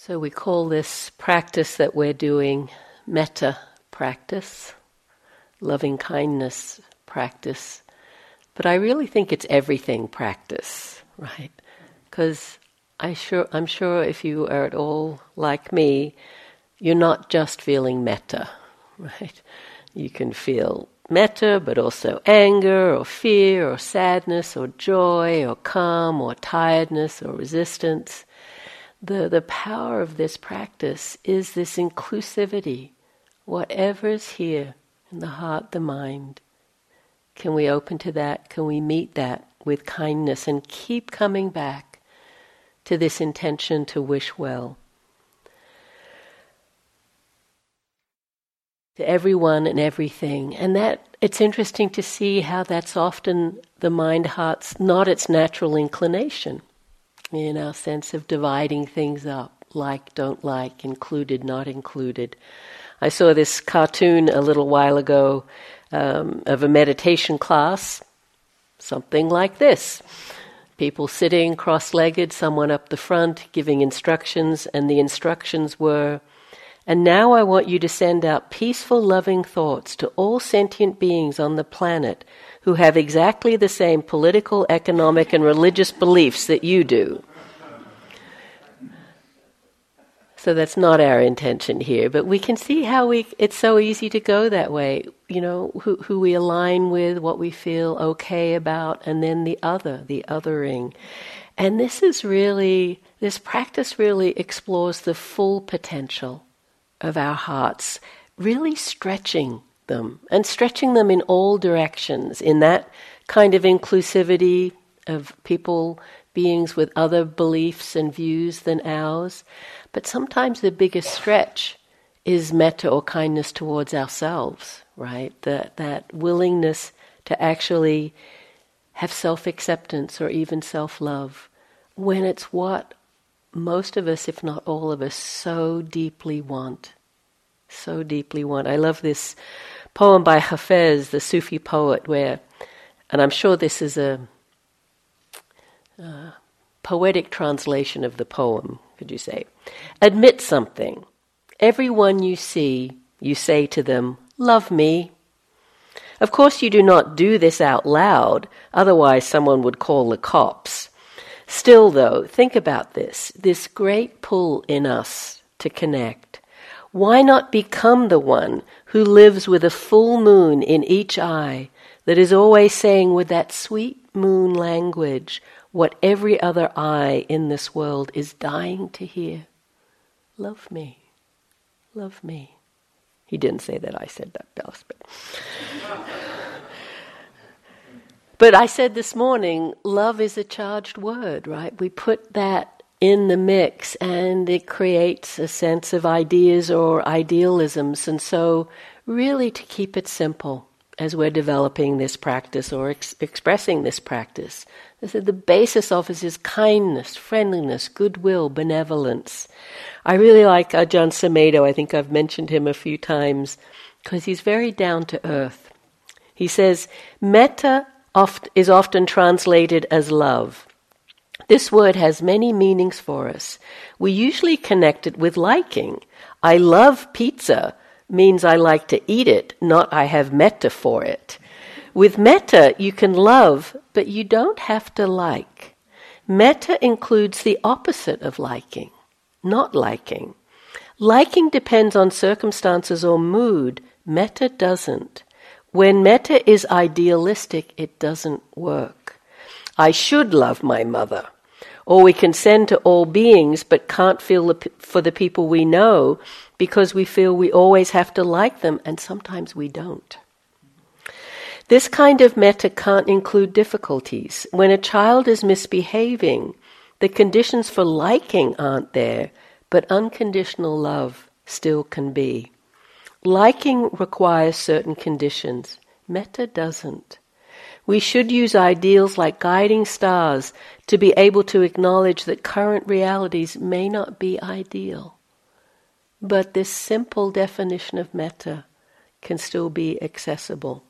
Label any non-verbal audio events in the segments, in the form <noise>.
So we call this practice that we're doing metta practice, loving kindness practice. But I really think it's everything practice, right? Because I sure I'm sure if you are at all like me, you're not just feeling metta, <laughs> right? You can feel metta, but also anger or fear or sadness or joy or calm or tiredness or resistance the, the power of this practice is this inclusivity. Whatever's here in the heart, the mind, can we open to that? Can we meet that with kindness and keep coming back to this intention to wish well? To everyone and everything. And that it's interesting to see how that's often the mind heart's not its natural inclination in our sense of dividing things up like, don't like, included, not included. I saw this cartoon a little while ago um, of a meditation class, something like this. People sitting cross legged, someone up the front giving instructions, and the instructions were And now I want you to send out peaceful, loving thoughts to all sentient beings on the planet who have exactly the same political, economic, and religious beliefs that you do. So that's not our intention here, but we can see how we it's so easy to go that way, you know, who who we align with, what we feel okay about, and then the other, the othering. And this is really this practice really explores the full potential of our hearts, really stretching them and stretching them in all directions in that kind of inclusivity of people, beings with other beliefs and views than ours. But sometimes the biggest stretch is metta or kindness towards ourselves, right? That, that willingness to actually have self acceptance or even self love when it's what most of us, if not all of us, so deeply want. So deeply want. I love this poem by Hafez, the Sufi poet, where, and I'm sure this is a, a poetic translation of the poem, could you say? Admit something. Everyone you see, you say to them, Love me. Of course, you do not do this out loud, otherwise, someone would call the cops. Still, though, think about this this great pull in us to connect. Why not become the one who lives with a full moon in each eye, that is always saying with that sweet moon language what every other eye in this world is dying to hear? Love me. Love me. He didn't say that, I said that, Bells, but. <sighs> but I said this morning, love is a charged word, right? We put that in the mix and it creates a sense of ideas or idealisms. And so, really, to keep it simple as we're developing this practice or ex- expressing this practice, the basis of it is kindness, friendliness, goodwill, benevolence. I really like uh, Ajahn Sumedho. I think I've mentioned him a few times because he's very down to earth. He says, Metta oft, is often translated as love. This word has many meanings for us. We usually connect it with liking. I love pizza means I like to eat it, not I have metta for it. With metta, you can love, but you don't have to like. Metta includes the opposite of liking, not liking. Liking depends on circumstances or mood. Metta doesn't. When metta is idealistic, it doesn't work. I should love my mother. Or we can send to all beings but can't feel the, for the people we know because we feel we always have to like them, and sometimes we don't. This kind of metta can't include difficulties. When a child is misbehaving, the conditions for liking aren't there, but unconditional love still can be. Liking requires certain conditions. Metta doesn't. We should use ideals like guiding stars to be able to acknowledge that current realities may not be ideal. But this simple definition of metta can still be accessible.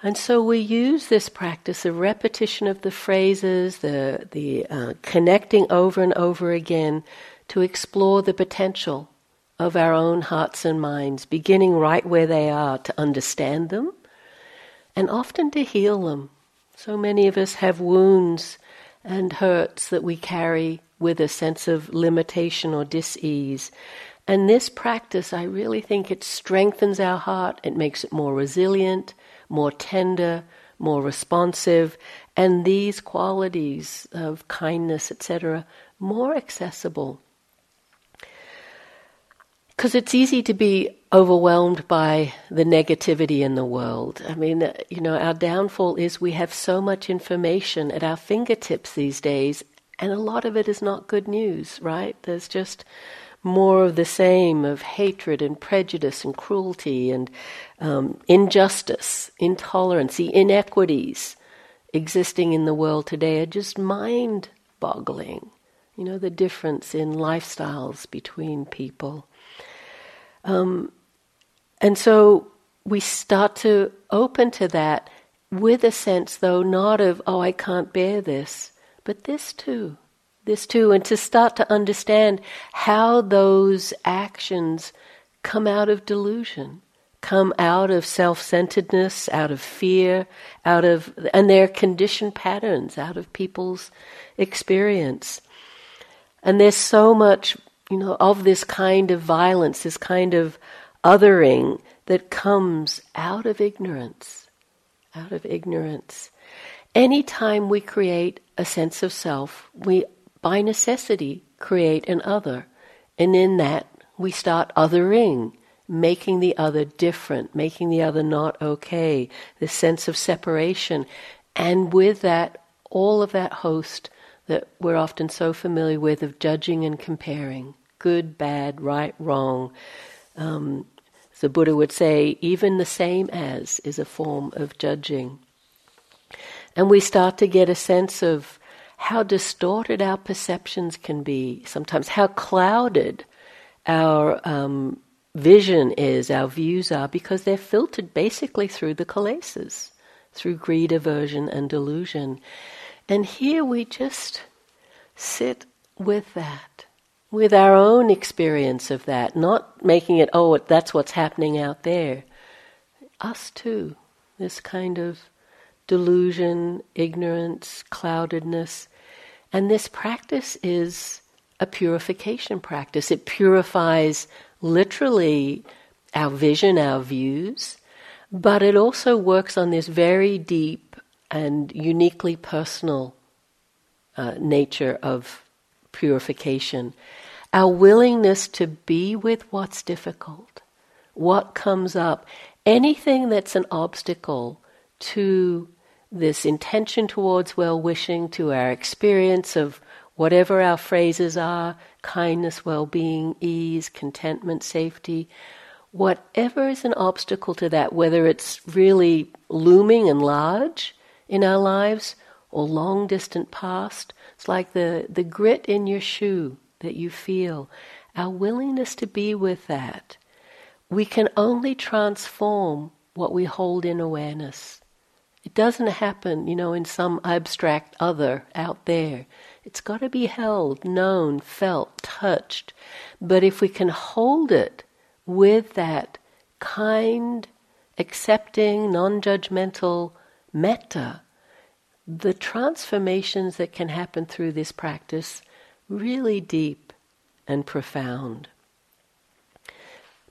And so we use this practice of repetition of the phrases, the, the uh, connecting over and over again to explore the potential of our own hearts and minds, beginning right where they are to understand them and often to heal them. So many of us have wounds and hurts that we carry with a sense of limitation or dis-ease. And this practice, I really think it strengthens our heart, it makes it more resilient, more tender, more responsive, and these qualities of kindness, etc., more accessible. Because it's easy to be overwhelmed by the negativity in the world. I mean, you know, our downfall is we have so much information at our fingertips these days, and a lot of it is not good news, right? There's just more of the same of hatred and prejudice and cruelty and um, injustice, intolerance, the inequities existing in the world today are just mind boggling. You know, the difference in lifestyles between people. Um, and so we start to open to that with a sense, though, not of, oh, I can't bear this, but this too, this too, and to start to understand how those actions come out of delusion, come out of self centeredness, out of fear, out of, and their conditioned patterns, out of people's experience. And there's so much you know, of this kind of violence, this kind of othering that comes out of ignorance, out of ignorance. Anytime we create a sense of self, we by necessity create an other. And in that, we start othering, making the other different, making the other not okay, this sense of separation. And with that, all of that host that we're often so familiar with of judging and comparing good, bad, right, wrong. Um, the Buddha would say, even the same as is a form of judging. And we start to get a sense of how distorted our perceptions can be, sometimes how clouded our um, vision is, our views are, because they're filtered basically through the kilesas, through greed, aversion, and delusion. And here we just sit with that with our own experience of that, not making it, oh, that's what's happening out there. Us too, this kind of delusion, ignorance, cloudedness. And this practice is a purification practice. It purifies literally our vision, our views, but it also works on this very deep and uniquely personal uh, nature of purification. Our willingness to be with what's difficult, what comes up, anything that's an obstacle to this intention towards well wishing, to our experience of whatever our phrases are kindness, well being, ease, contentment, safety whatever is an obstacle to that, whether it's really looming and large in our lives or long distant past, it's like the, the grit in your shoe that you feel, our willingness to be with that. We can only transform what we hold in awareness. It doesn't happen, you know, in some abstract other out there. It's got to be held, known, felt, touched. But if we can hold it with that kind, accepting, non judgmental metta, the transformations that can happen through this practice really deep and profound.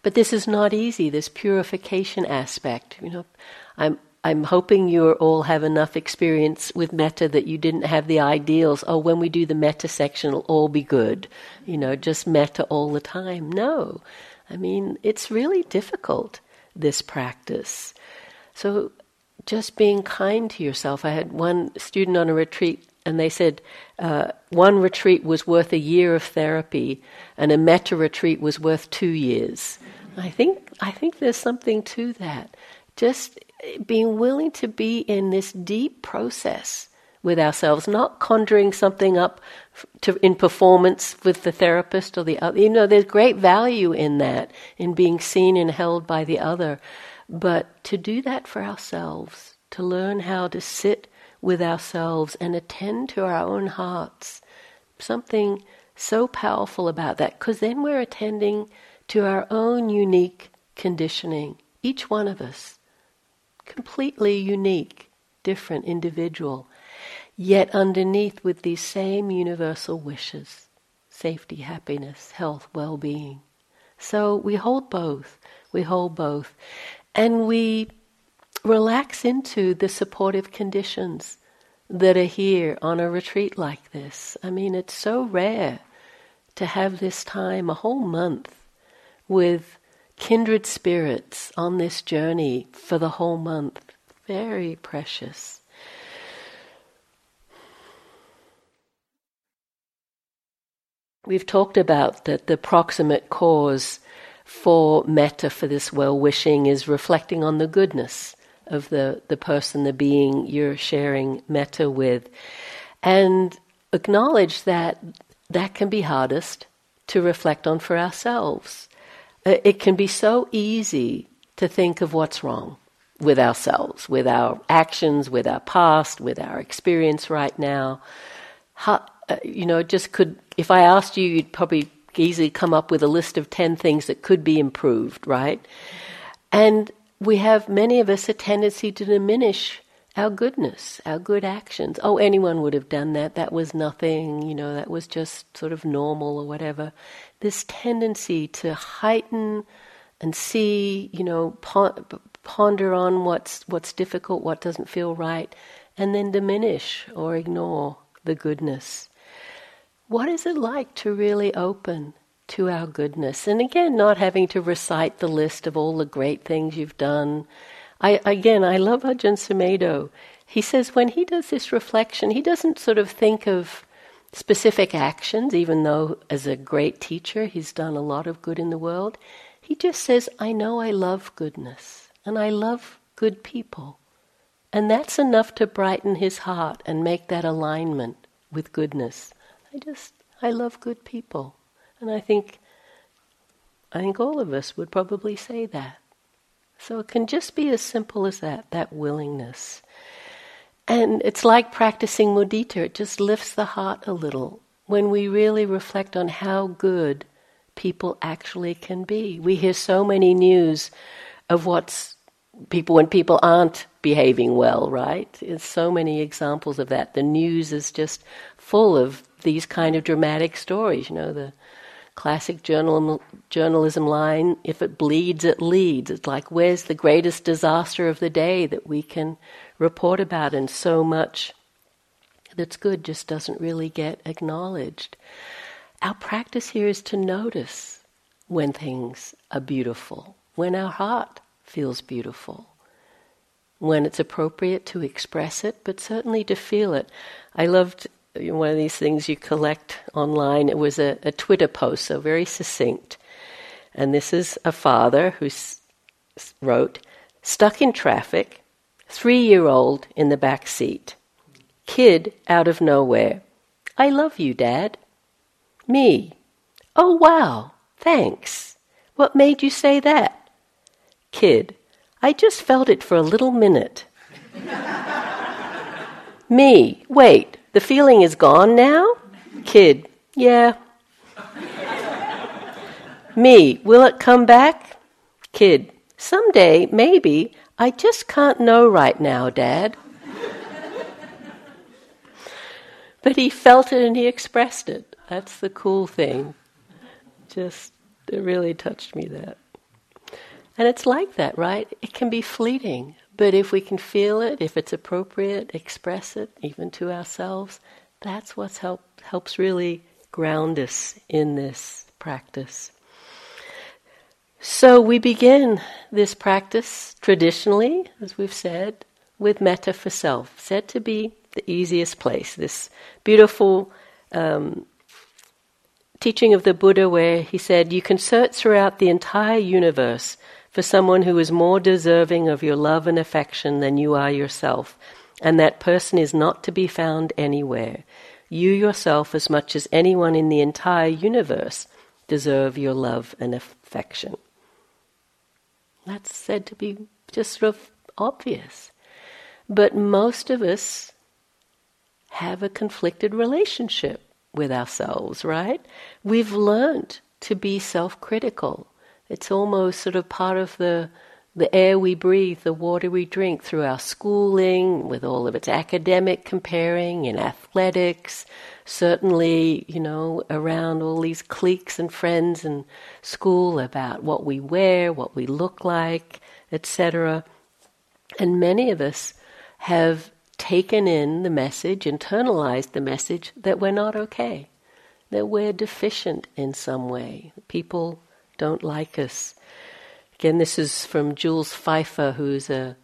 But this is not easy, this purification aspect. You know, I'm I'm hoping you all have enough experience with metta that you didn't have the ideals, oh, when we do the metta section, it'll all be good. You know, just metta all the time. No. I mean, it's really difficult, this practice. So just being kind to yourself. I had one student on a retreat, and they said uh, one retreat was worth a year of therapy, and a metta retreat was worth two years. I think I think there's something to that. Just being willing to be in this deep process with ourselves, not conjuring something up to, in performance with the therapist or the other. You know, there's great value in that, in being seen and held by the other. But to do that for ourselves, to learn how to sit with ourselves and attend to our own hearts, something so powerful about that because then we're attending to our own unique conditioning, each one of us, completely unique, different individual, yet underneath with these same universal wishes safety, happiness, health, well being. So we hold both, we hold both, and we relax into the supportive conditions that are here on a retreat like this. I mean, it's so rare to have this time, a whole month, with kindred spirits on this journey for the whole month. Very precious. We've talked about that the proximate cause for metta, for this well wishing, is reflecting on the goodness of the, the person, the being you're sharing metta with. And acknowledge that that can be hardest to reflect on for ourselves. Uh, it can be so easy to think of what's wrong with ourselves, with our actions, with our past, with our experience right now. How, uh, you know, just could, if I asked you, you'd probably easily come up with a list of 10 things that could be improved, right? And we have, many of us, a tendency to diminish our goodness, our good actions. Oh, anyone would have done that. That was nothing, you know, that was just sort of normal or whatever. This tendency to heighten and see, you know, ponder on what's what's difficult, what doesn't feel right, and then diminish or ignore the goodness. What is it like to really open to our goodness? And again, not having to recite the list of all the great things you've done I, again, I love Ajahn Sumedho. He says when he does this reflection, he doesn't sort of think of specific actions, even though as a great teacher he's done a lot of good in the world. He just says, I know I love goodness and I love good people. And that's enough to brighten his heart and make that alignment with goodness. I just, I love good people. And I think, I think all of us would probably say that. So it can just be as simple as that, that willingness. And it's like practicing mudita, it just lifts the heart a little when we really reflect on how good people actually can be. We hear so many news of what's people when people aren't behaving well, right? There's so many examples of that. The news is just full of these kind of dramatic stories, you know, the classic journal, journalism line if it bleeds, it leads. It's like, where's the greatest disaster of the day that we can report about? And so much that's good just doesn't really get acknowledged. Our practice here is to notice when things are beautiful, when our heart feels beautiful, when it's appropriate to express it, but certainly to feel it. I loved one of these things you collect online. It was a, a Twitter post, so very succinct. And this is a father who s- wrote, Stuck in traffic, three year old in the back seat. Kid out of nowhere. I love you, Dad. Me. Oh, wow, thanks. What made you say that? Kid. I just felt it for a little minute. <laughs> Me. Wait, the feeling is gone now? Kid, yeah. Me, will it come back? Kid, someday, maybe. I just can't know right now, Dad. but he felt it and he expressed it. That's the cool thing. Just, it really touched me that. And it's like that, right? It can be fleeting. But if we can feel it, if it's appropriate, express it, even to ourselves, that's what help, helps really ground us in this practice. So we begin this practice traditionally, as we've said, with metta for self, said to be the easiest place. This beautiful um, teaching of the Buddha, where he said, You can search throughout the entire universe for someone who is more deserving of your love and affection than you are yourself, and that person is not to be found anywhere. You yourself, as much as anyone in the entire universe, deserve your love and affection. That's said to be just sort of obvious. But most of us have a conflicted relationship with ourselves, right? We've learned to be self critical. It's almost sort of part of the the air we breathe, the water we drink through our schooling, with all of its academic comparing in athletics, certainly, you know, around all these cliques and friends in school about what we wear, what we look like, etc. And many of us have taken in the message, internalized the message that we're not okay, that we're deficient in some way. People don't like us. Again, this is from Jules Feiffer, who's a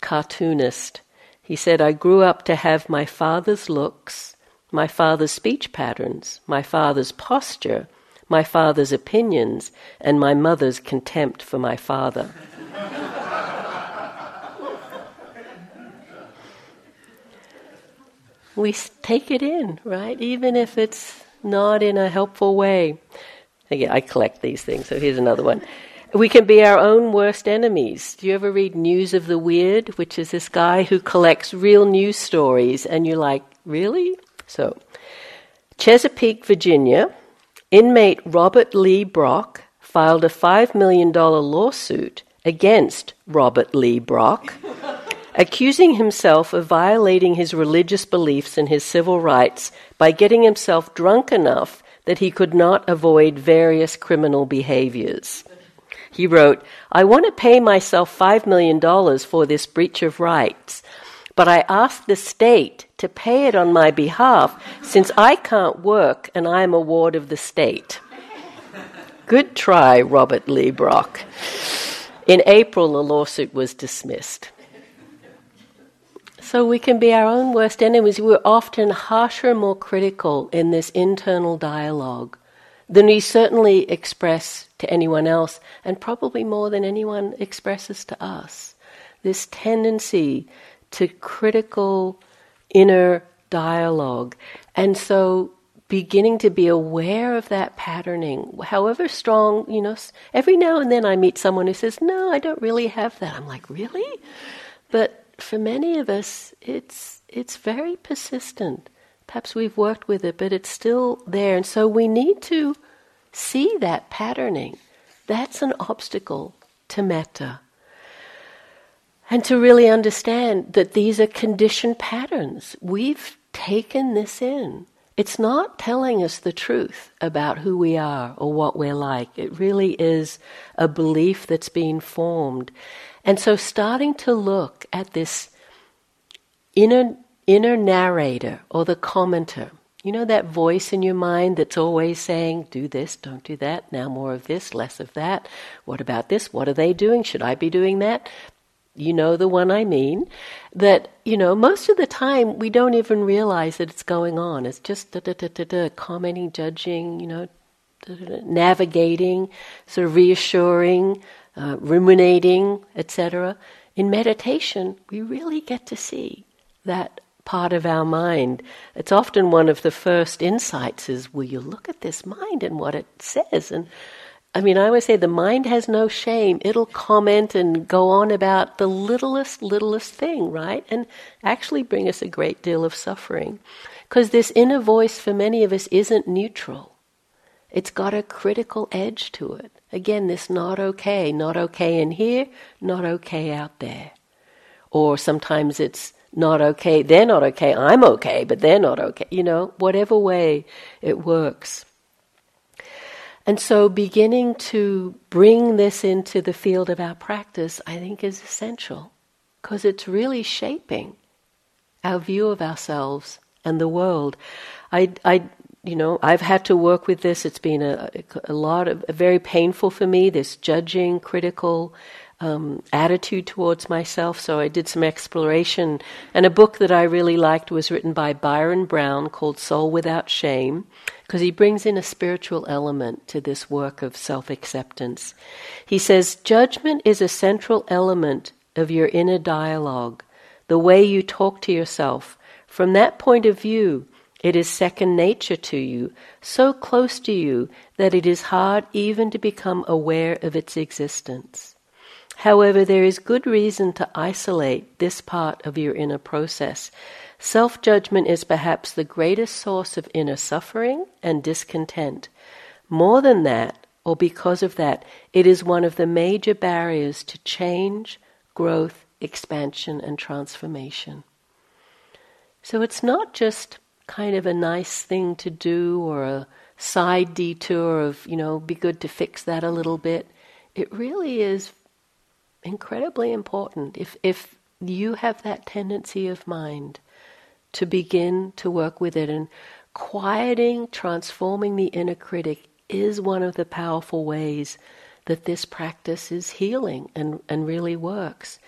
cartoonist. He said, I grew up to have my father's looks, my father's speech patterns, my father's posture, my father's opinions, and my mother's contempt for my father. we take it in, right? Even if it's not in a helpful way. Again, I collect these things, so here's another one. We can be our own worst enemies. Do you ever read News of the Weird, which is this guy who collects real news stories, and you're like, really? So, Chesapeake, Virginia, inmate Robert Lee Brock filed a $5 million lawsuit against Robert Lee Brock, <laughs> accusing himself of violating his religious beliefs and his civil rights by getting himself drunk enough that he could not avoid various criminal behaviors. He wrote, I want to pay myself $5 million for this breach of rights, but I ask the state to pay it on my behalf since I can't work and I am a ward of the state. Good try, Robert Lee Brock. In April, the lawsuit was dismissed. So we can be our own worst enemies. We're often harsher and more critical in this internal dialogue than we certainly express to anyone else, and probably more than anyone expresses to us. This tendency to critical inner dialogue. And so beginning to be aware of that patterning, however strong, you know, every now and then I meet someone who says, No, I don't really have that. I'm like, Really? But for many of us, it's, it's very persistent. Perhaps we've worked with it, but it's still there. And so we need to see that patterning. That's an obstacle to metta. And to really understand that these are conditioned patterns. We've taken this in. It's not telling us the truth about who we are or what we're like. It really is a belief that's being formed. And so starting to look at this inner inner narrator or the commenter. You know that voice in your mind that's always saying, do this, don't do that, now more of this, less of that. What about this? What are they doing? Should I be doing that? You know the one I mean. That, you know, most of the time we don't even realize that it's going on. It's just da da da da da, commenting, judging, you know, navigating, sort of reassuring, uh, ruminating, etc. In meditation, we really get to see that part of our mind. It's often one of the first insights is, will you look at this mind and what it says? And I mean, I always say the mind has no shame. It'll comment and go on about the littlest, littlest thing, right? And actually bring us a great deal of suffering. Because this inner voice for many of us isn't neutral. It's got a critical edge to it. Again, this not okay, not okay in here, not okay out there. Or sometimes it's not okay, they're not okay, I'm okay, but they're not okay, you know, whatever way it works. And so beginning to bring this into the field of our practice, I think, is essential because it's really shaping our view of ourselves and the world. I, I, you know, I've had to work with this. It's been a, a lot of very painful for me. This judging, critical um, attitude towards myself. So I did some exploration. And a book that I really liked was written by Byron Brown called Soul Without Shame, because he brings in a spiritual element to this work of self acceptance. He says, Judgment is a central element of your inner dialogue, the way you talk to yourself. From that point of view, it is second nature to you, so close to you that it is hard even to become aware of its existence. However, there is good reason to isolate this part of your inner process. Self judgment is perhaps the greatest source of inner suffering and discontent. More than that, or because of that, it is one of the major barriers to change, growth, expansion, and transformation. So it's not just kind of a nice thing to do or a side detour of, you know, be good to fix that a little bit. It really is incredibly important. If, if you have that tendency of mind to begin to work with it and quieting, transforming the inner critic is one of the powerful ways that this practice is healing and, and really works.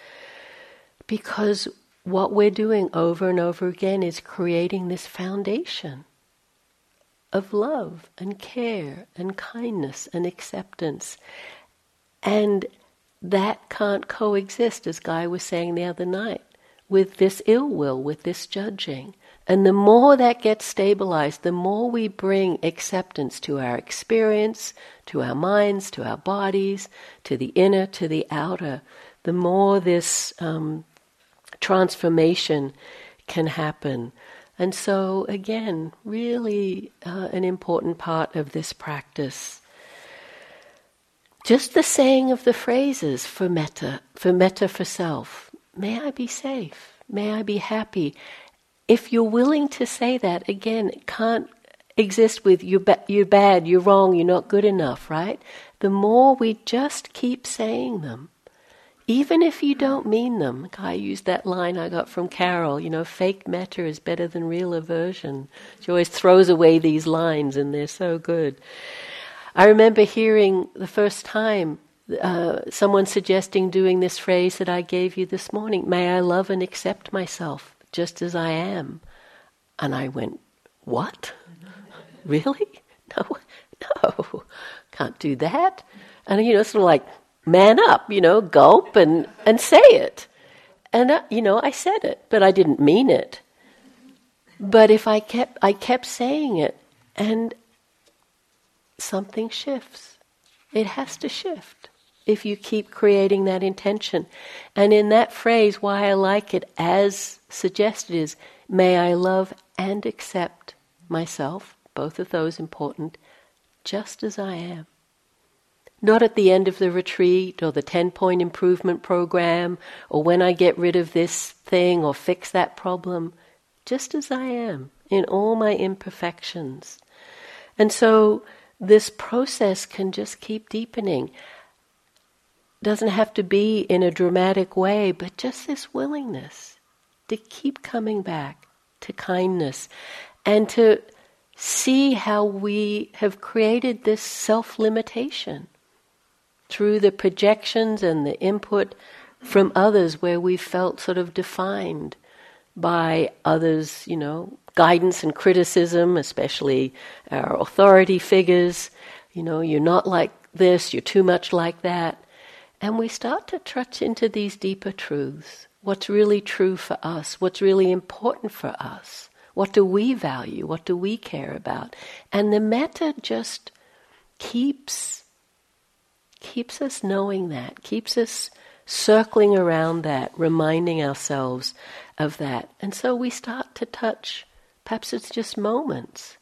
Because what we're doing over and over again is creating this foundation of love and care and kindness and acceptance. And that can't coexist, as Guy was saying the other night, with this ill will, with this judging. And the more that gets stabilized, the more we bring acceptance to our experience, to our minds, to our bodies, to the inner, to the outer, the more this um, transformation can happen. And so, again, really uh, an important part of this practice just the saying of the phrases for metta, for metta for self. May I be safe. May I be happy. If you're willing to say that, again, it can't exist with you're, ba- you're bad, you're wrong, you're not good enough, right? The more we just keep saying them, even if you don't mean them. I used that line I got from Carol, you know, fake metta is better than real aversion. She always throws away these lines and they're so good. I remember hearing the first time uh, someone suggesting doing this phrase that I gave you this morning May I love and accept myself just as I am. And I went, What? really? <laughs> No, no, can't do that. And, you know, sort of like, man up, you know, gulp and, and say it. And, uh, you know, I said it, but I didn't mean it. But if I kept, I kept saying it, and something shifts. It has to shift if you keep creating that intention. And in that phrase, why I like it as suggested is, may I love and accept myself, both of those important, just as I am. Not at the end of the retreat or the 10 point improvement program or when I get rid of this thing or fix that problem, just as I am in all my imperfections. And so this process can just keep deepening. Doesn't have to be in a dramatic way, but just this willingness to keep coming back to kindness and to see how we have created this self limitation through the projections and the input from others where we felt sort of defined by others, you know, guidance and criticism, especially our authority figures. You know, you're not like this, you're too much like that. And we start to touch into these deeper truths. What's really true for us? What's really important for us? What do we value? What do we care about? And the metta just keeps keeps us knowing that, keeps us circling around that, reminding ourselves of that. And so we start to touch Perhaps it's just moments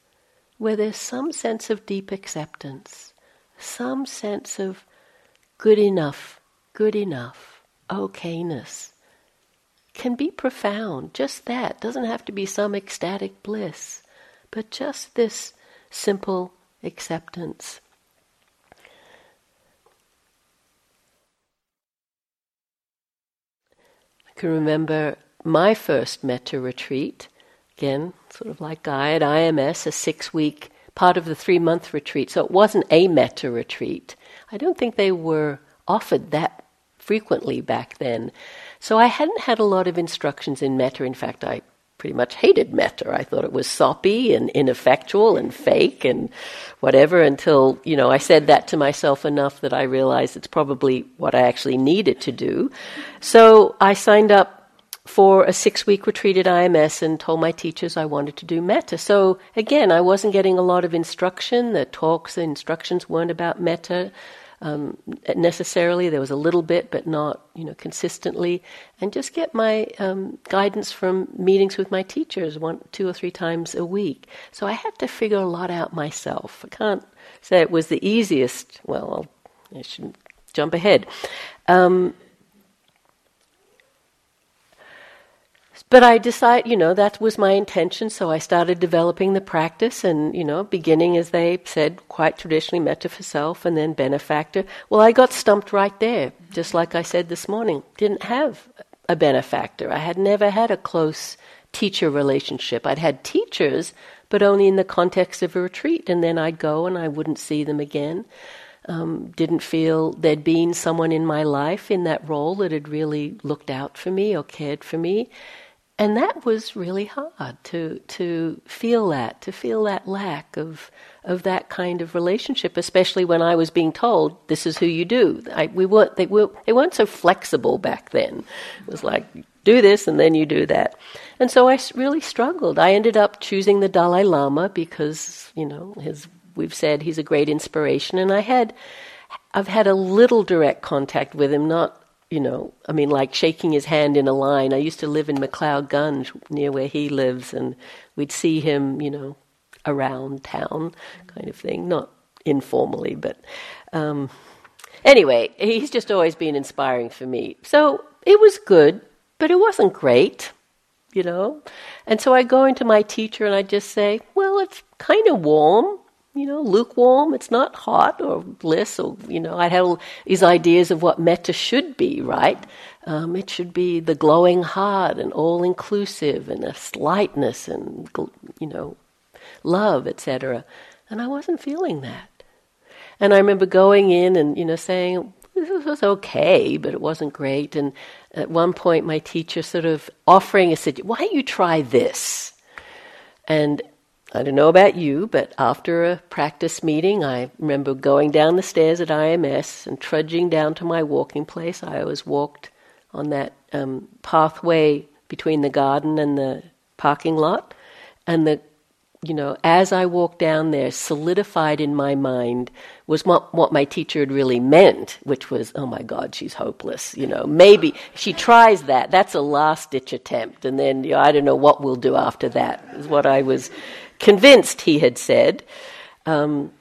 where there's some sense of deep acceptance, some sense of good enough, good enough, okayness. Can be profound, just that. Doesn't have to be some ecstatic bliss, but just this simple acceptance. I can remember my first metta retreat again, sort of like Guy at IMS, a six week part of the three month retreat. So it wasn't a metta retreat. I don't think they were offered that frequently back then. So I hadn't had a lot of instructions in metta. In fact, I pretty much hated metta. I thought it was soppy and ineffectual and fake and whatever until, you know, I said that to myself enough that I realized it's probably what I actually needed to do. So I signed up for a six week retreat at IMS and told my teachers I wanted to do metta. So again, I wasn't getting a lot of instruction. The talks, the instructions weren't about metta. Um, necessarily. There was a little bit, but not you know consistently. And just get my um, guidance from meetings with my teachers one, two or three times a week. So I had to figure a lot out myself. I can't say it was the easiest. Well, I'll, I shouldn't jump ahead. Um, But I decided, you know, that was my intention, so I started developing the practice and, you know, beginning, as they said, quite traditionally, metta for self and then benefactor. Well, I got stumped right there, just like I said this morning. Didn't have a benefactor. I had never had a close teacher relationship. I'd had teachers, but only in the context of a retreat, and then I'd go and I wouldn't see them again. Um, didn't feel there'd been someone in my life in that role that had really looked out for me or cared for me. And that was really hard to to feel that, to feel that lack of of that kind of relationship, especially when I was being told this is who you do. I, we weren't they were they weren't so flexible back then. It was like do this and then you do that, and so I really struggled. I ended up choosing the Dalai Lama because you know his we've said he's a great inspiration, and I had I've had a little direct contact with him, not you know, I mean, like shaking his hand in a line. I used to live in McLeod Ganj near where he lives, and we'd see him, you know, around town, kind of thing. Not informally, but um, anyway, he's just always been inspiring for me. So it was good, but it wasn't great, you know. And so I go into my teacher and I just say, "Well, it's kind of warm." You know, lukewarm. It's not hot or bliss or, you know, I had all these ideas of what metta should be, right? Um, it should be the glowing heart and all inclusive and a lightness and, you know, love, etc. And I wasn't feeling that. And I remember going in and, you know, saying, this was okay, but it wasn't great. And at one point, my teacher sort of offering a suggestion, why don't you try this? And I don't know about you, but after a practice meeting, I remember going down the stairs at IMS and trudging down to my walking place. I always walked on that um, pathway between the garden and the parking lot. And the, you know, as I walked down there, solidified in my mind was what, what my teacher had really meant, which was, oh my God, she's hopeless. You know, maybe she tries that. That's a last ditch attempt. And then, you know, I don't know what we'll do after that, is what I was convinced he had said. Um,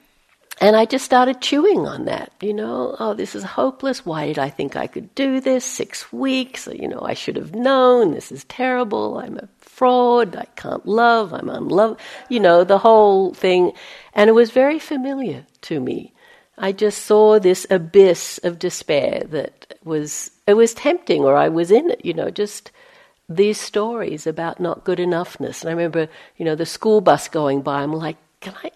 and I just started chewing on that, you know, oh, this is hopeless. Why did I think I could do this? Six weeks, you know, I should have known. This is terrible. I'm a fraud. I can't love. I'm unloved. You know, the whole thing. And it was very familiar to me. I just saw this abyss of despair that was, it was tempting, or I was in it, you know, just these stories about not good enoughness. And I remember, you know, the school bus going by. I'm like, can I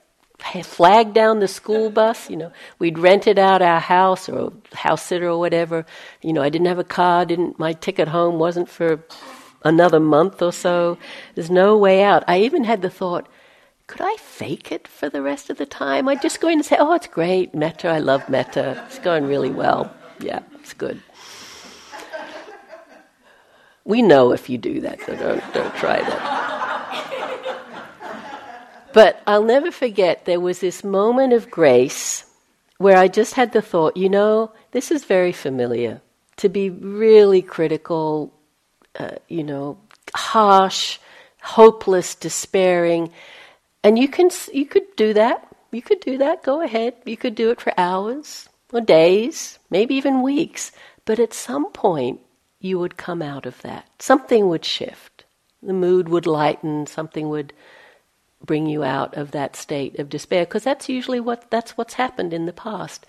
flag down the school bus? You know, we'd rented out our house or house sitter or whatever. You know, I didn't have a car. Didn't my ticket home wasn't for another month or so. There's no way out. I even had the thought. Could I fake it for the rest of the time? I'd just go in and say, "Oh, it's great, metta. I love metta. It's going really well. Yeah, it's good." We know if you do that, so don't, don't try that. But I'll never forget there was this moment of grace where I just had the thought, you know, this is very familiar. To be really critical, uh, you know, harsh, hopeless, despairing, and you can you could do that. You could do that. Go ahead. You could do it for hours or days, maybe even weeks. But at some point, you would come out of that. Something would shift. The mood would lighten, something would bring you out of that state of despair because that's usually what that's what's happened in the past.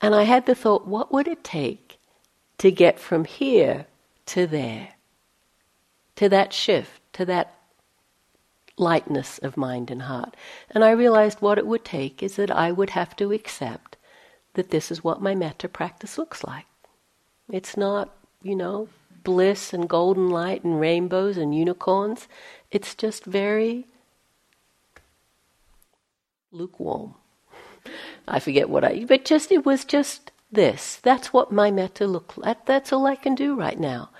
And I had the thought, what would it take to get from here to there? To that shift, to that lightness of mind and heart. And I realized what it would take is that I would have to accept that this is what my metta practice looks like. It's not, you know, bliss and golden light and rainbows and unicorns. It's just very lukewarm. <laughs> I forget what I, but just it was just this. That's what my metta looked like. That's all I can do right now.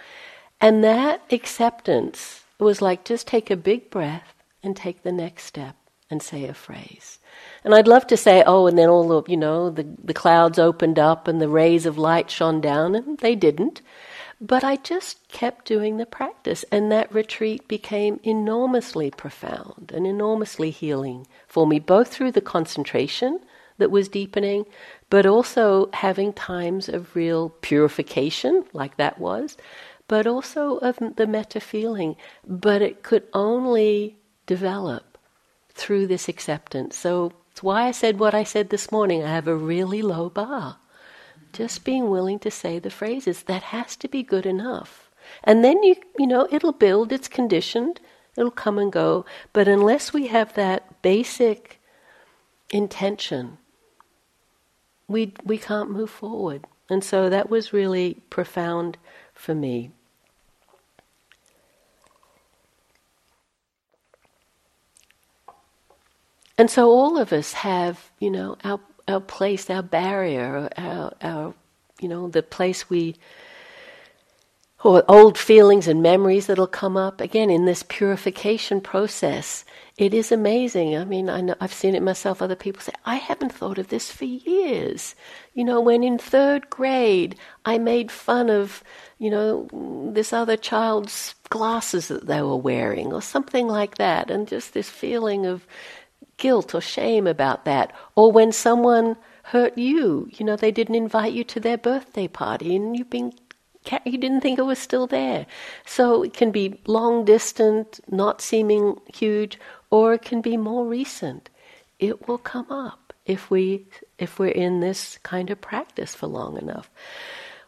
And that acceptance was like just take a big breath and take the next step. and say a phrase. And I'd love to say, oh, and then all the, you know, the, the clouds opened up and the rays of light shone down, and they didn't. But I just kept doing the practice, and that retreat became enormously profound and enormously healing for me, both through the concentration that was deepening, but also having times of real purification, like that was, but also of the metta feeling. But it could only develop through this acceptance. So it's why I said what I said this morning. I have a really low bar just being willing to say the phrases. That has to be good enough. And then you you know it'll build it's conditioned it'll come and go. But unless we have that basic intention we we can't move forward. And so that was really profound for me. And so all of us have you know our our place, our barrier, our, our you know, the place we, or old feelings and memories that'll come up again in this purification process. It is amazing. I mean, I I've seen it myself. Other people say, I haven't thought of this for years. You know, when in third grade, I made fun of, you know, this other child's glasses that they were wearing, or something like that, and just this feeling of guilt or shame about that. Or when someone hurt you, you know, they didn't invite you to their birthday party and you've been you didn't think it was still there. So it can be long distant, not seeming huge, or it can be more recent. It will come up if we if we're in this kind of practice for long enough.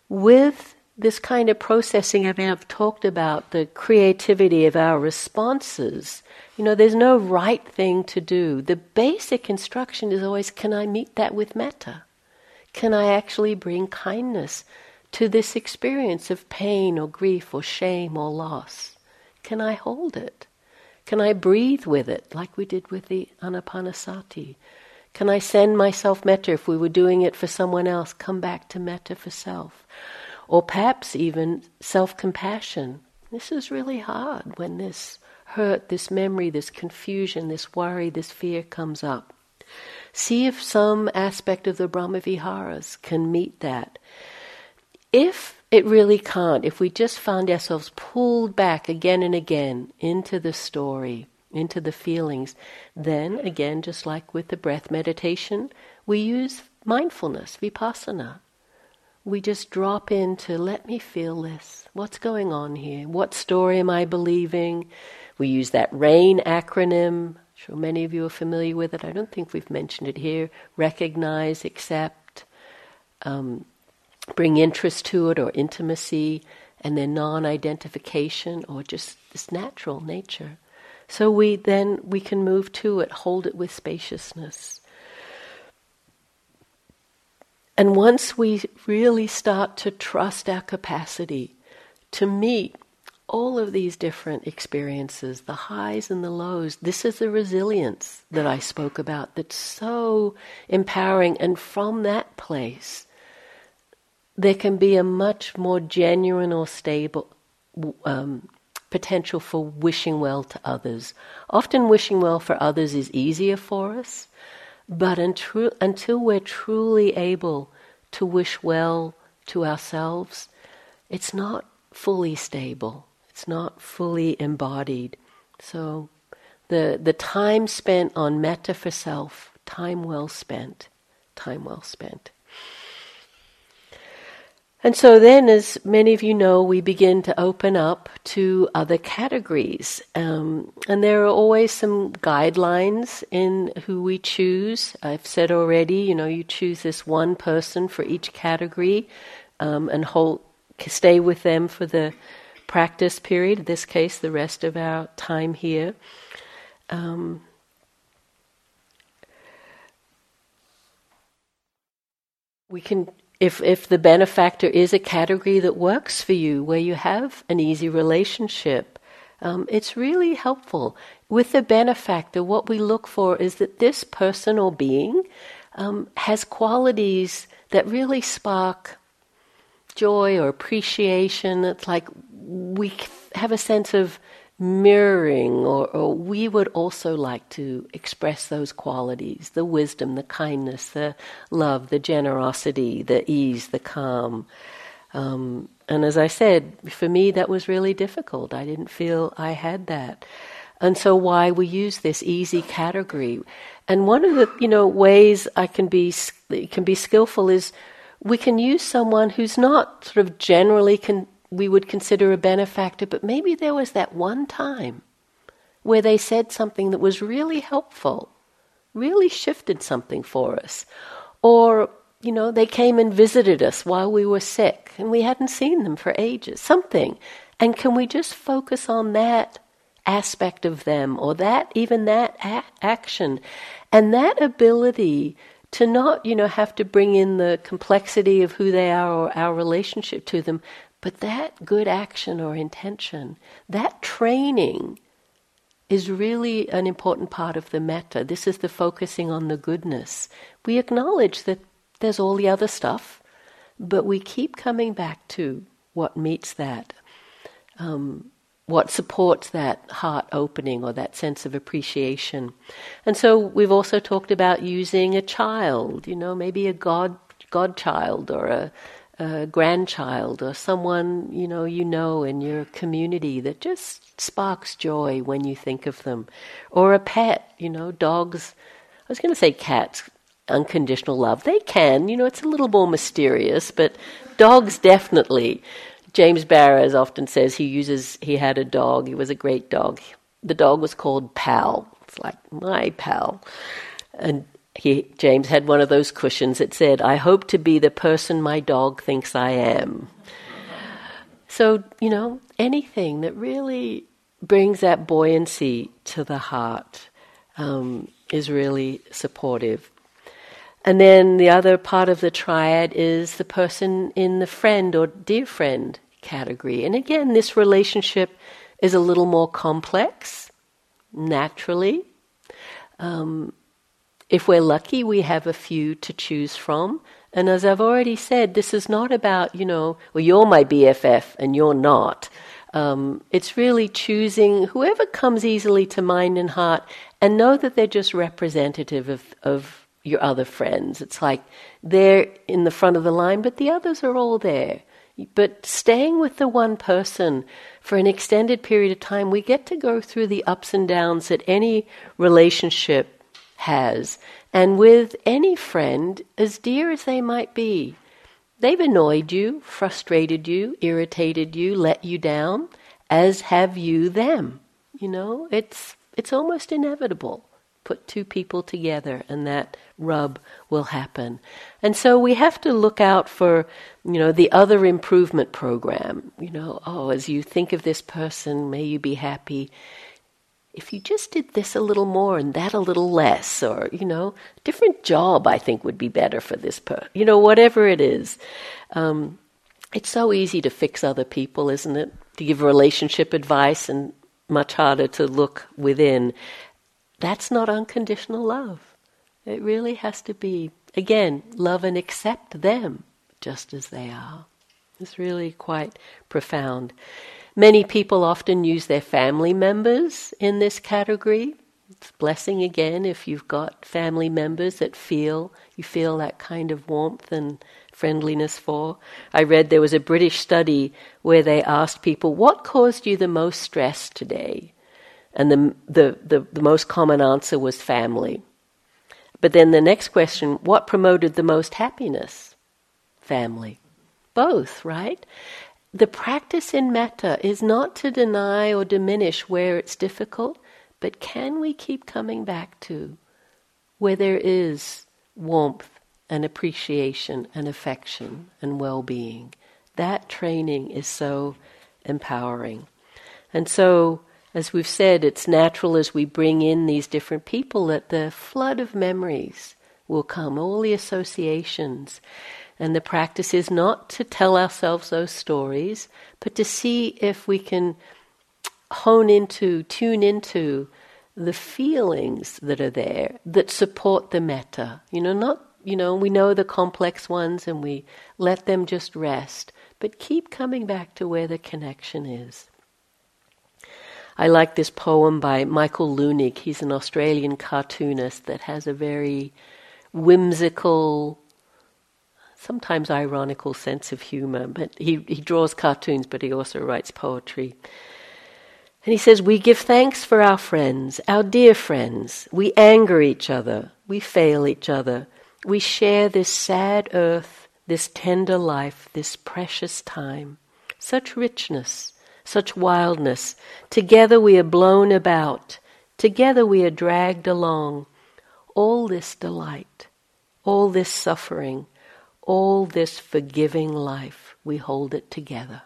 With this kind of processing, I mean, I've talked about the creativity of our responses you know, there's no right thing to do. The basic instruction is always can I meet that with metta? Can I actually bring kindness to this experience of pain or grief or shame or loss? Can I hold it? Can I breathe with it like we did with the anapanasati? Can I send myself metta if we were doing it for someone else? Come back to metta for self. Or perhaps even self compassion. This is really hard when this hurt, this memory, this confusion, this worry, this fear comes up. See if some aspect of the Brahmaviharas can meet that. If it really can't, if we just find ourselves pulled back again and again into the story, into the feelings, then again, just like with the breath meditation, we use mindfulness, vipassana. We just drop into let me feel this. What's going on here? What story am I believing? We use that RAIN acronym. I'm sure many of you are familiar with it. I don't think we've mentioned it here. Recognize, accept, um, bring interest to it or intimacy, and then non identification or just this natural nature. So we then we can move to it, hold it with spaciousness. And once we really start to trust our capacity to meet all of these different experiences, the highs and the lows. This is the resilience that I spoke about that's so empowering. And from that place, there can be a much more genuine or stable um, potential for wishing well to others. Often, wishing well for others is easier for us, but until, we're truly able to wish well to ourselves, it's not fully stable. It's not fully embodied. So the the time spent on metta for self, time well spent, time well spent. And so then, as many of you know, we begin to open up to other categories. Um, and there are always some guidelines in who we choose. I've said already, you know, you choose this one person for each category um, and hold, stay with them for the practice period, in this case, the rest of our time here. Um, we can if if the benefactor is a category that works for you where you have an easy relationship um, it's really helpful. With the benefactor what we look for is that this person or being um, has qualities that really spark joy or appreciation. It's like we have a sense of mirroring, or, or, we would also like to express those qualities the wisdom, the kindness, the love, the generosity, the ease, the calm. Um, and as I said, for me, that was really difficult. I didn't feel I had that. And so, why we use this easy category. And one of the you know ways I can be can be skillful is we can use someone who's not sort of generally con- we would consider a benefactor, but maybe there was that one time where they said something that was really helpful, really shifted something for us. Or, you know, they came and visited us while we were sick and we hadn't seen them for ages, something. And can we just focus on that aspect of them or that, even that a- action? And that ability to not, you know, have to bring in the complexity of who they are or our relationship to them, but that good action or intention, that training is really an important part of the metta. This is the focusing on the goodness. We acknowledge that there's all the other stuff, but we keep coming back to what meets that, um, what supports that heart opening or that sense of appreciation. And so we've also talked about using a child, you know, maybe a god godchild or a a grandchild or someone you know you know in your community that just sparks joy when you think of them. Or a pet you know dogs. I was going to say cats unconditional love. They can you know it's a little more mysterious but dogs definitely. James Baraz often says he uses he had a dog he was a great dog. The dog was called pal. It's like my pal. And he, James had one of those cushions that said, I hope to be the person my dog thinks I am. So, you know, anything that really brings that buoyancy to the heart um, is really supportive. And then the other part of the triad is the person in the friend or dear friend category. And again, this relationship is a little more complex, naturally. Um, if we're lucky, we have a few to choose from. And as I've already said, this is not about, you know, well, you're my BFF and you're not. Um, it's really choosing whoever comes easily to mind and heart and know that they're just representative of, of your other friends. It's like they're in the front of the line, but the others are all there. But staying with the one person for an extended period of time, we get to go through the ups and downs that any relationship has. And with any friend, as dear as they might be, they've annoyed you, frustrated you, irritated you, let you down, as have you them. You know, it's it's almost inevitable. Put two people together and that rub will happen. And so we have to look out for, you know, the other improvement program. You know, oh, as you think of this person, may you be happy if you just did this a little more and that a little less, or, you know, different job I think would be better for this person, you know, whatever it is. Um, it's so easy to fix other people, isn't it? To give relationship advice and much harder to look within. That's not unconditional love. It really has to be, again, love and accept them just as they are. It's really quite profound. Many people often use their family members in this category. It's blessing again if you've got family members that feel you feel that kind of warmth and friendliness for. I read there was a British study where they asked people, "What caused you the most stress today?" And the the, the, the most common answer was family. But then the next question, what promoted the most happiness? Family. Both, right? The practice in metta is not to deny or diminish where it's difficult, but can we keep coming back to where there is warmth and appreciation and affection and well being? That training is so empowering. And so, as we've said, it's natural as we bring in these different people that the flood of memories will come, all the associations. And the practice is not to tell ourselves those stories, but to see if we can hone into, tune into the feelings that are there that support the metta. You know, not, you know, we know the complex ones and we let them just rest, but keep coming back to where the connection is. I like this poem by Michael Leunig. He's an Australian cartoonist that has a very whimsical, sometimes ironical sense of humor. But he, he draws cartoons, but he also writes poetry. And he says, We give thanks for our friends, our dear friends. We anger each other. We fail each other. We share this sad earth, this tender life, this precious time. Such richness, such wildness. Together we are blown about. Together we are dragged along. All this delight, all this suffering, all this forgiving life, we hold it together.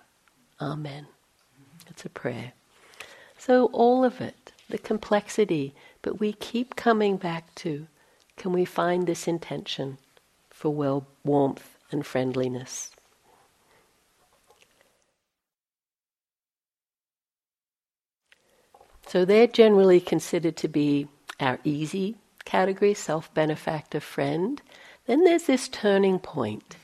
Amen. It's a prayer. So, all of it, the complexity, but we keep coming back to can we find this intention for well warmth and friendliness? So they're generally considered to be our easy category, self benefactor friend. Then there's this turning point.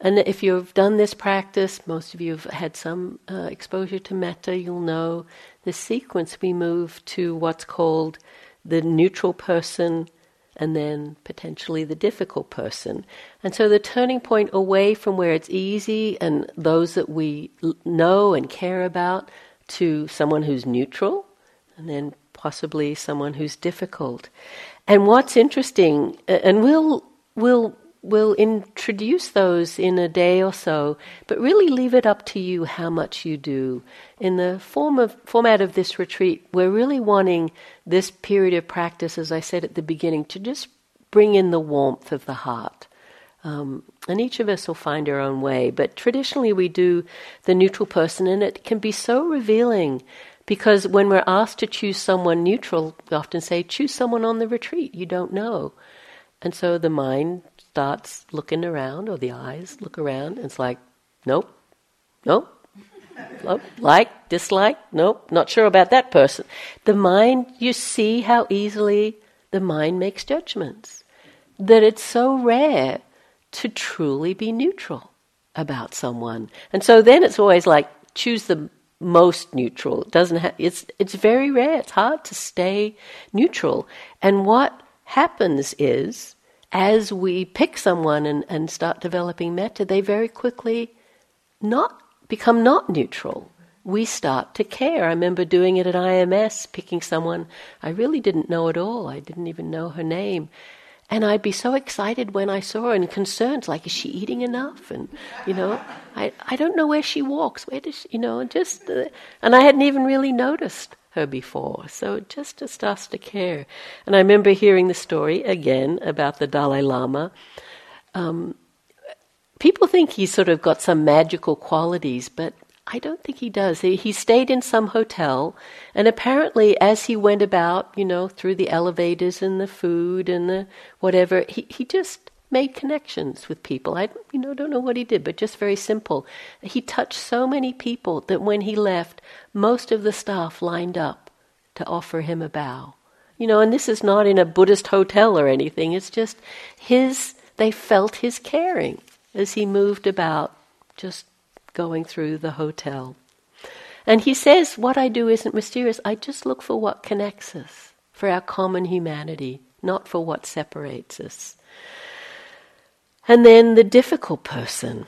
And if you've done this practice, most of you have had some uh, exposure to metta, you'll know the sequence we move to what's called the neutral person and then potentially the difficult person. And so the turning point away from where it's easy and those that we know and care about to someone who's neutral and then possibly someone who's difficult. And what's interesting, and we'll, we'll we'll introduce those in a day or so, but really leave it up to you how much you do. In the form of, format of this retreat, we're really wanting this period of practice, as I said at the beginning, to just bring in the warmth of the heart. Um, and each of us will find our own way. But traditionally, we do the neutral person, and it can be so revealing because when we're asked to choose someone neutral, we often say, choose someone on the retreat you don't know. And so the mind starts looking around, or the eyes look around, and it's like, nope, nope, nope, like, dislike, nope, not sure about that person. The mind, you see how easily the mind makes judgments. That it's so rare to truly be neutral about someone. And so then it's always like, choose the most neutral. It doesn't have, it's, it's very rare. It's hard to stay neutral. And what happens is, as we pick someone and, and start developing metta, they very quickly not become not neutral. We start to care. I remember doing it at IMS, picking someone I really didn't know at all. I didn't even know her name. And I'd be so excited when I saw her and concerned, like, is she eating enough? And, you know, I, I don't know where she walks. Where does she, you know, just, uh, and I hadn't even really noticed her before. So it just to start to care. And I remember hearing the story again about the Dalai Lama. Um, people think he's sort of got some magical qualities, but I don't think he does. He, he stayed in some hotel, and apparently, as he went about, you know, through the elevators and the food and the whatever, he, he just made connections with people. I you know don't know what he did, but just very simple. He touched so many people that when he left, most of the staff lined up to offer him a bow. You know, and this is not in a Buddhist hotel or anything. It's just his they felt his caring as he moved about just going through the hotel. And he says, What I do isn't mysterious. I just look for what connects us, for our common humanity, not for what separates us. And then the difficult person.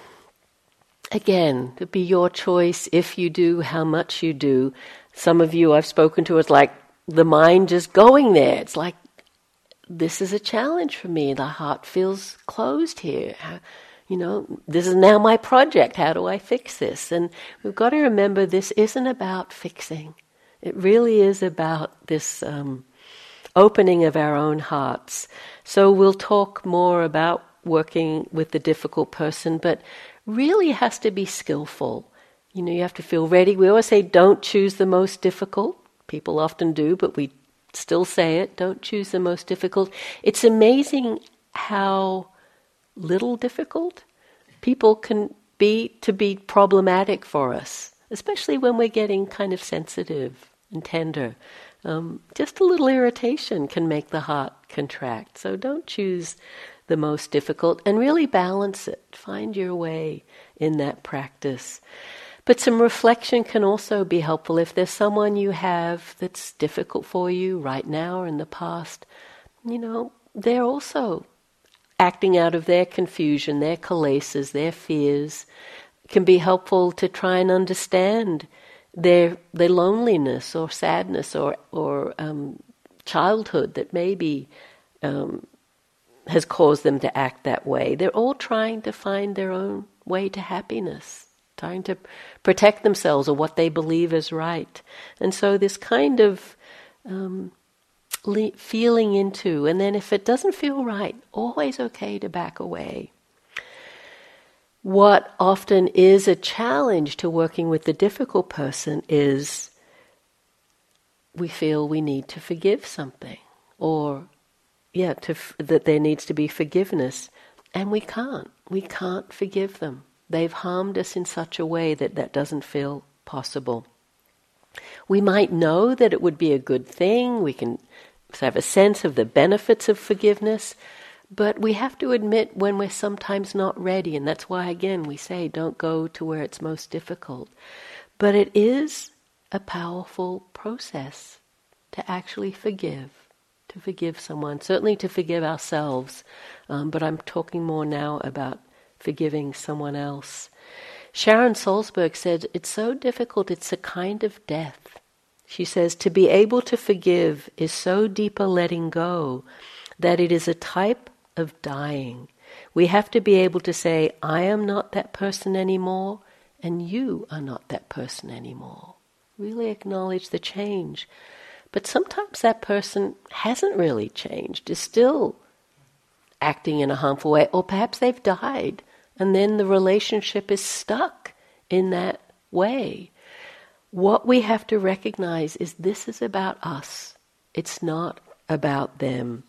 Again, to be your choice if you do, how much you do. Some of you I've spoken to, it's like the mind just going there. It's like, this is a challenge for me. The heart feels closed here. You know, this is now my project. How do I fix this? And we've got to remember this isn't about fixing. It really is about this um, opening of our own hearts. So we'll talk more about working with the difficult person, but really has to be skillful. You know, you have to feel ready. We always say, don't choose the most difficult. People often do, but we still say it don't choose the most difficult. It's amazing how little difficult people can be to be problematic for us, especially when we're getting kind of sensitive and tender. Um, just a little irritation can make the heart contract. So don't choose the most difficult and really balance it. Find your way in that practice. But some reflection can also be helpful. If there's someone you have that's difficult for you right now or in the past, you know, they're also acting out of their confusion, their kilesas, their fears. Can be helpful to try and understand their their loneliness or sadness or or um, childhood that maybe um, has caused them to act that way. They're all trying to find their own way to happiness, trying to protect themselves or what they believe is right. And so, this kind of um, le- feeling into, and then if it doesn't feel right, always okay to back away. What often is a challenge to working with the difficult person is we feel we need to forgive something or yeah, f- that there needs to be forgiveness, and we can't. We can't forgive them. They've harmed us in such a way that that doesn't feel possible. We might know that it would be a good thing. We can have a sense of the benefits of forgiveness, but we have to admit when we're sometimes not ready, and that's why, again, we say don't go to where it's most difficult. But it is a powerful process to actually forgive to forgive someone, certainly to forgive ourselves, um, but I'm talking more now about forgiving someone else. Sharon Salzberg said, It's so difficult, it's a kind of death. She says, To be able to forgive is so deep a letting go that it is a type of dying. We have to be able to say, I am not that person anymore, and you are not that person anymore. Really acknowledge the change. But sometimes that person hasn't really changed, is still acting in a harmful way, or perhaps they've died, and then the relationship is stuck in that way. What we have to recognize is this is about us, it's not about them.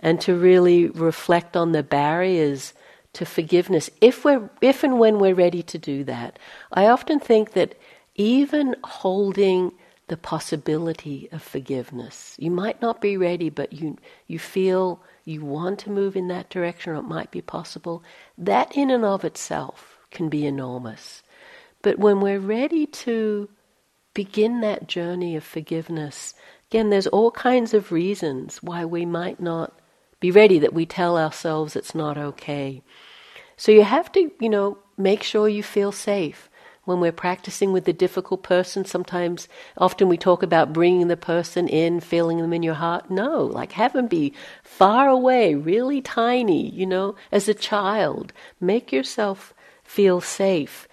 And to really reflect on the barriers to forgiveness, if, we're, if and when we're ready to do that. I often think that even holding the possibility of forgiveness. You might not be ready, but you, you feel you want to move in that direction or it might be possible. That in and of itself can be enormous. But when we're ready to begin that journey of forgiveness, again, there's all kinds of reasons why we might not be ready, that we tell ourselves it's not okay. So you have to, you know, make sure you feel safe when we're practicing with the difficult person, sometimes, often we talk about bringing the person in, feeling them in your heart. No, like have them be far away, really tiny, you know, as a child. Make yourself feel safe.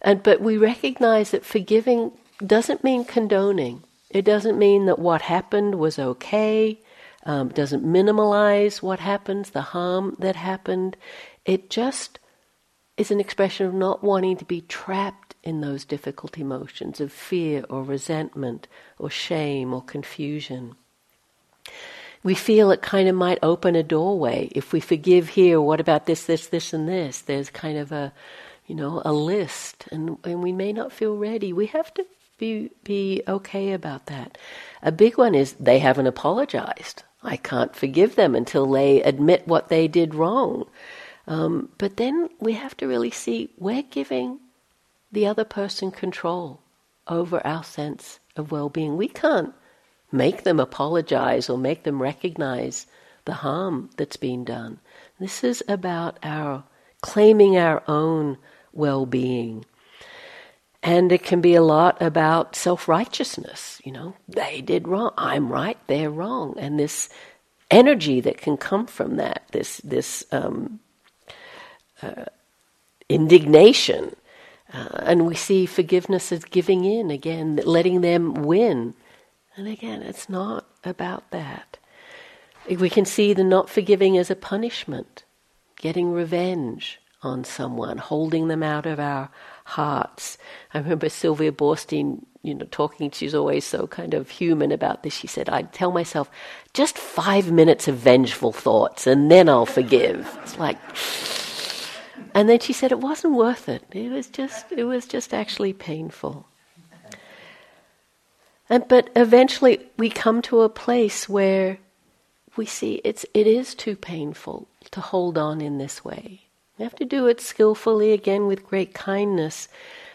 And, but we recognize that forgiving doesn't mean condoning. It doesn't mean that what happened was okay. Um, doesn't minimalize what happens, the harm that happened. It just is an expression of not wanting to be trapped in those difficult emotions of fear or resentment or shame or confusion. We feel it kind of might open a doorway. If we forgive here, what about this, this, this, and this? There's kind of a, you know, a list, and, and we may not feel ready. We have to be be okay about that. A big one is they haven't apologized. I can't forgive them until they admit what they did wrong. Um, but then we have to really see we're giving the other person control over our sense of well being. We can't make them apologize or make them recognize the harm that's been done. This is about our claiming our own well being. And it can be a lot about self righteousness. You know, they did wrong. I'm right, they're wrong. And this energy that can come from that, this, this um, uh, indignation uh, and we see forgiveness as giving in again, letting them win. And again, it's not about that. We can see the not forgiving as a punishment, getting revenge on someone, holding them out of our hearts. I remember Sylvia Boorstein, you know, talking, she's always so kind of human about this. She said, I'd tell myself, just five minutes of vengeful thoughts and then I'll forgive. It's like, and then she said it wasn't worth it. It was just it was just actually painful. And but eventually we come to a place where we see it's it is too painful to hold on in this way. We have to do it skillfully again with great kindness,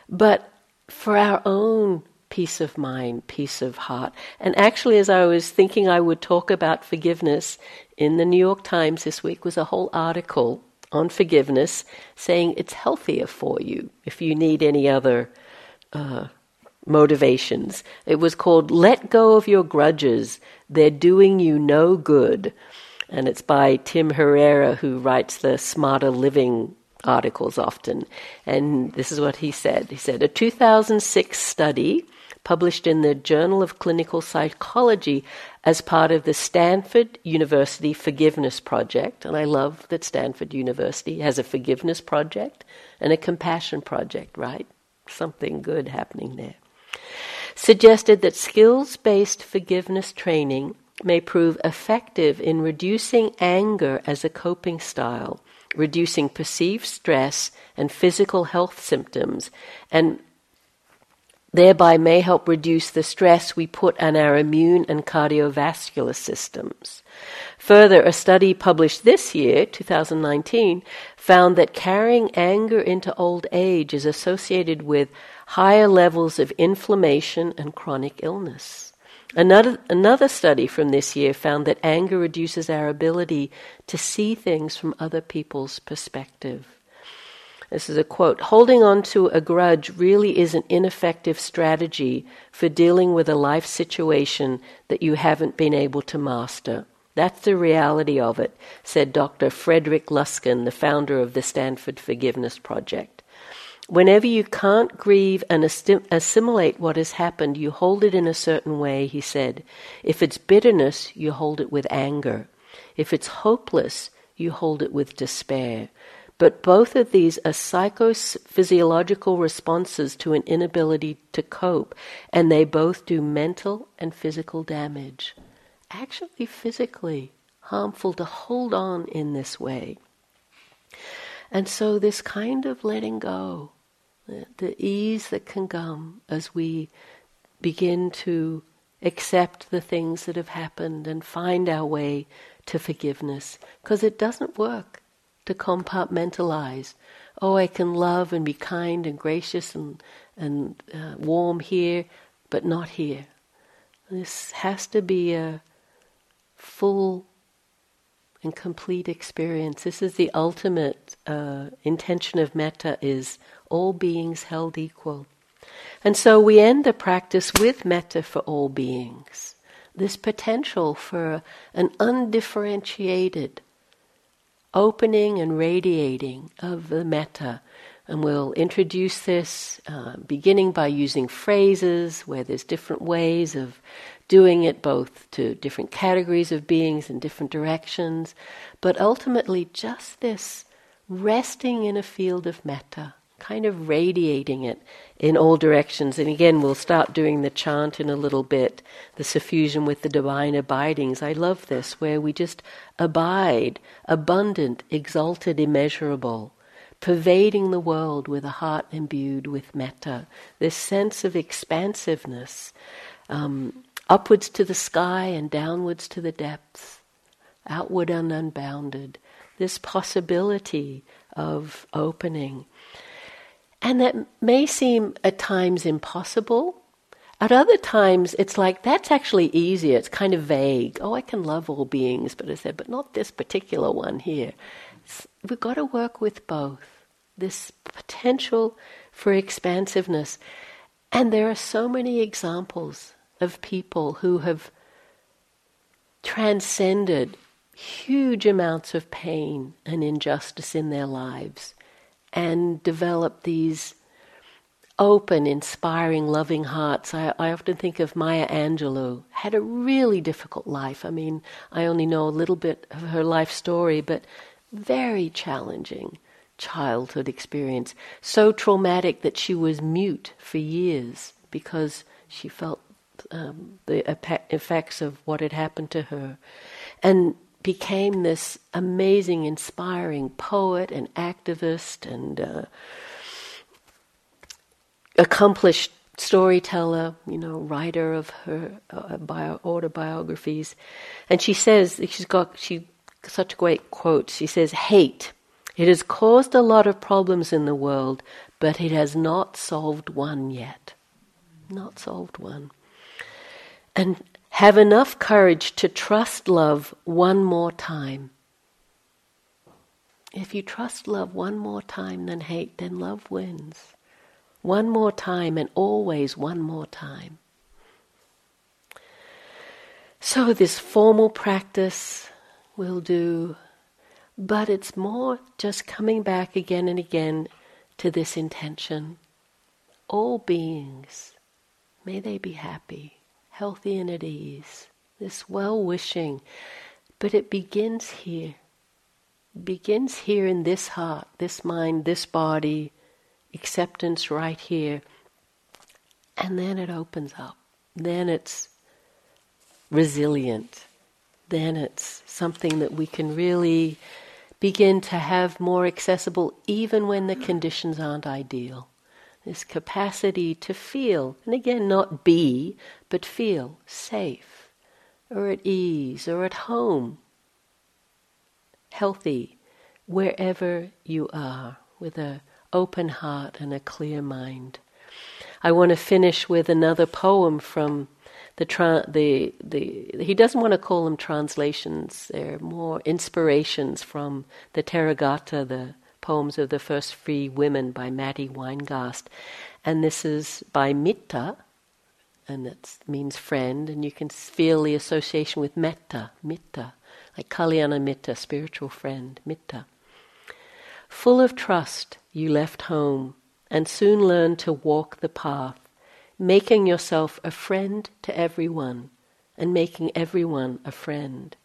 but for our own peace of mind, peace of heart. And actually, as I was thinking I would talk about forgiveness, in the New York Times this week was a whole article on forgiveness saying it's healthier for you if you need any other uh, motivations. It was called Let Go of Your Grudges, They're Doing You No Good. And it's by Tim Herrera, who writes the Smarter Living articles often. And this is what he said. He said, A 2006 study published in the Journal of Clinical Psychology as part of the Stanford University Forgiveness Project. And I love that Stanford University has a forgiveness project and a compassion project, right? Something good happening there. Suggested that skills based forgiveness training may prove effective in reducing anger as a coping style, reducing perceived stress and physical health symptoms, and thereby may help reduce the stress we put on our immune and cardiovascular systems. Further, a study published this year, 2019, found that carrying anger into old age is associated with higher levels of inflammation and chronic illness. Another, another study from this year found that anger reduces our ability to see things from other people's perspective. This is a quote Holding on to a grudge really is an ineffective strategy for dealing with a life situation that you haven't been able to master. That's the reality of it, said Dr. Frederick Luskin, the founder of the Stanford Forgiveness Project. Whenever you can't grieve and assimilate what has happened, you hold it in a certain way, he said. If it's bitterness, you hold it with anger. If it's hopeless, you hold it with despair. But both of these are psychophysiological responses to an inability to cope, and they both do mental and physical damage. Actually, physically harmful to hold on in this way. And so, this kind of letting go, the, ease that can come as we begin to accept the things that have happened and find our way to forgiveness, because it doesn't work to compartmentalize. Oh, I can love and be kind and gracious and, and uh, warm here, but not here. This has to be a full and complete experience. This is the ultimate uh, intention of metta is all beings held equal. And so we end the practice with metta for all beings. This potential for an undifferentiated opening and radiating of the metta. And we'll introduce this uh, beginning by using phrases where there's different ways of doing it, both to different categories of beings in different directions, but ultimately just this resting in a field of metta kind of radiating it in all directions. And again, we'll start doing the chant in a little bit, the suffusion with the divine abidings. I love this, where we just abide, abundant, exalted, immeasurable, pervading the world with a heart imbued with metta, this sense of expansiveness, um, upwards to the sky and downwards to the depths, outward and unbounded, this possibility of opening. And that may seem at times impossible. At other times, it's like that's actually easier. It's kind of vague. Oh, I can love all beings, but I said, but not this particular one here. It's, we've got to work with both. This potential for expansiveness. And there are so many examples of people who have transcended huge amounts of pain and injustice in their lives and developed these open, inspiring, loving hearts. I, I, often think of Maya Angelou, had a really difficult life. I mean, I only know a little bit of her life story, but very challenging childhood experience. So traumatic that she was mute for years because she felt um, the effects of what had happened to her. And became this amazing, inspiring poet and activist and uh, accomplished storyteller, you know, writer of her uh, bio- autobiographies. And she says, she's got she such great quotes. She says, "Hate. It has caused a lot of problems in the world, but it has not solved one yet. Not solved one. And have enough courage to trust love one more time. If you trust love one more time than hate, then love wins. One more time and always one more time. So, this formal practice will do, but it's more just coming back again and again to this intention. All beings, may they be happy, healthy, and at ease. This well wishing, but it begins here. begins here in this heart, this mind, this body, acceptance right here. And then it opens up. Then it's resilient, then it's something that we can really begin to have more accessible even when the conditions aren't ideal. This capacity to feel, and again, not be, but feel safe, or at ease, or at home, healthy, wherever you are, with an open heart and a clear mind. I want to finish with another poem from the, tra- the, the, he doesn't want to call them translations, they're more inspirations from the Therigatha, the poems of the first free women by Matty Weingast. And this is by Mitta, and it means friend, and you can feel the association with metta, mitta, like Kalyana Mitta, spiritual friend, mitta. Full of trust, you left home and soon learned to walk the path making yourself a friend to everyone and making everyone a friend.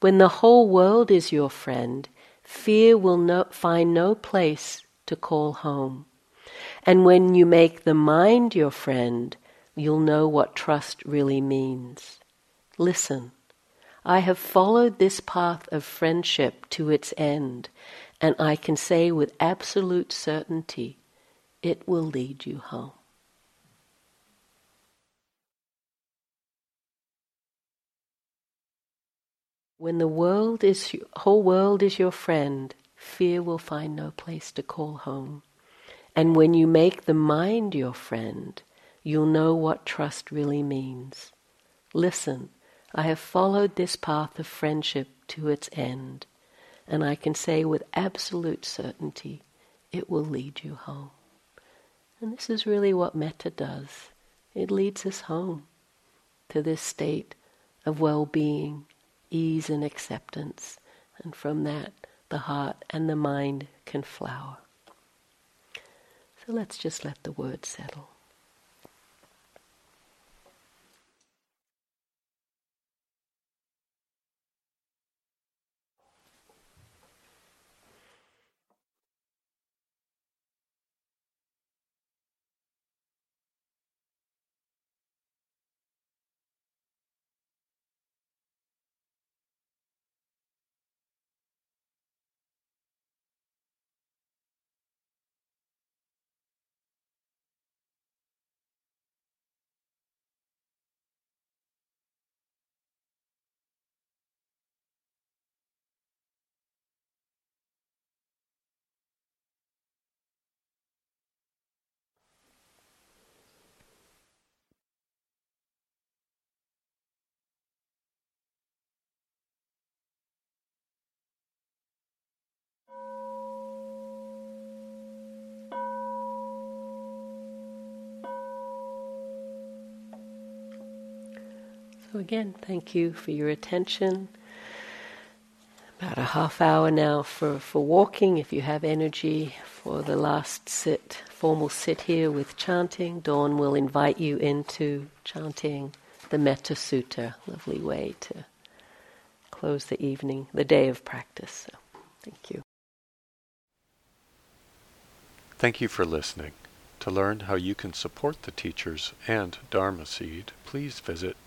When the whole world is your friend, fear will no, find no place to call home. And when you make the mind your friend, you'll know what trust really means. Listen, I have followed this path of friendship to its end, and I can say with absolute certainty, it will lead you home. When the world is whole world is your friend, fear will find no place to call home. And when you make the mind your friend, you'll know what trust really means. Listen, I have followed this path of friendship to its end, and I can say with absolute certainty, it will lead you home. And this is really what metta does. It leads us home to this state of well-being ease and acceptance. And from that, the heart and the mind can flower. So let's just let the word settle. So, again, thank you for your attention. About a half hour now for, for walking if you have energy for the last sit, formal sit here with chanting. Dawn will invite you into chanting the Metta Sutta. Lovely way to close the evening, the day of practice. So, thank you. Thank you for listening. To learn how you can support the teachers and Dharma Seed, please visit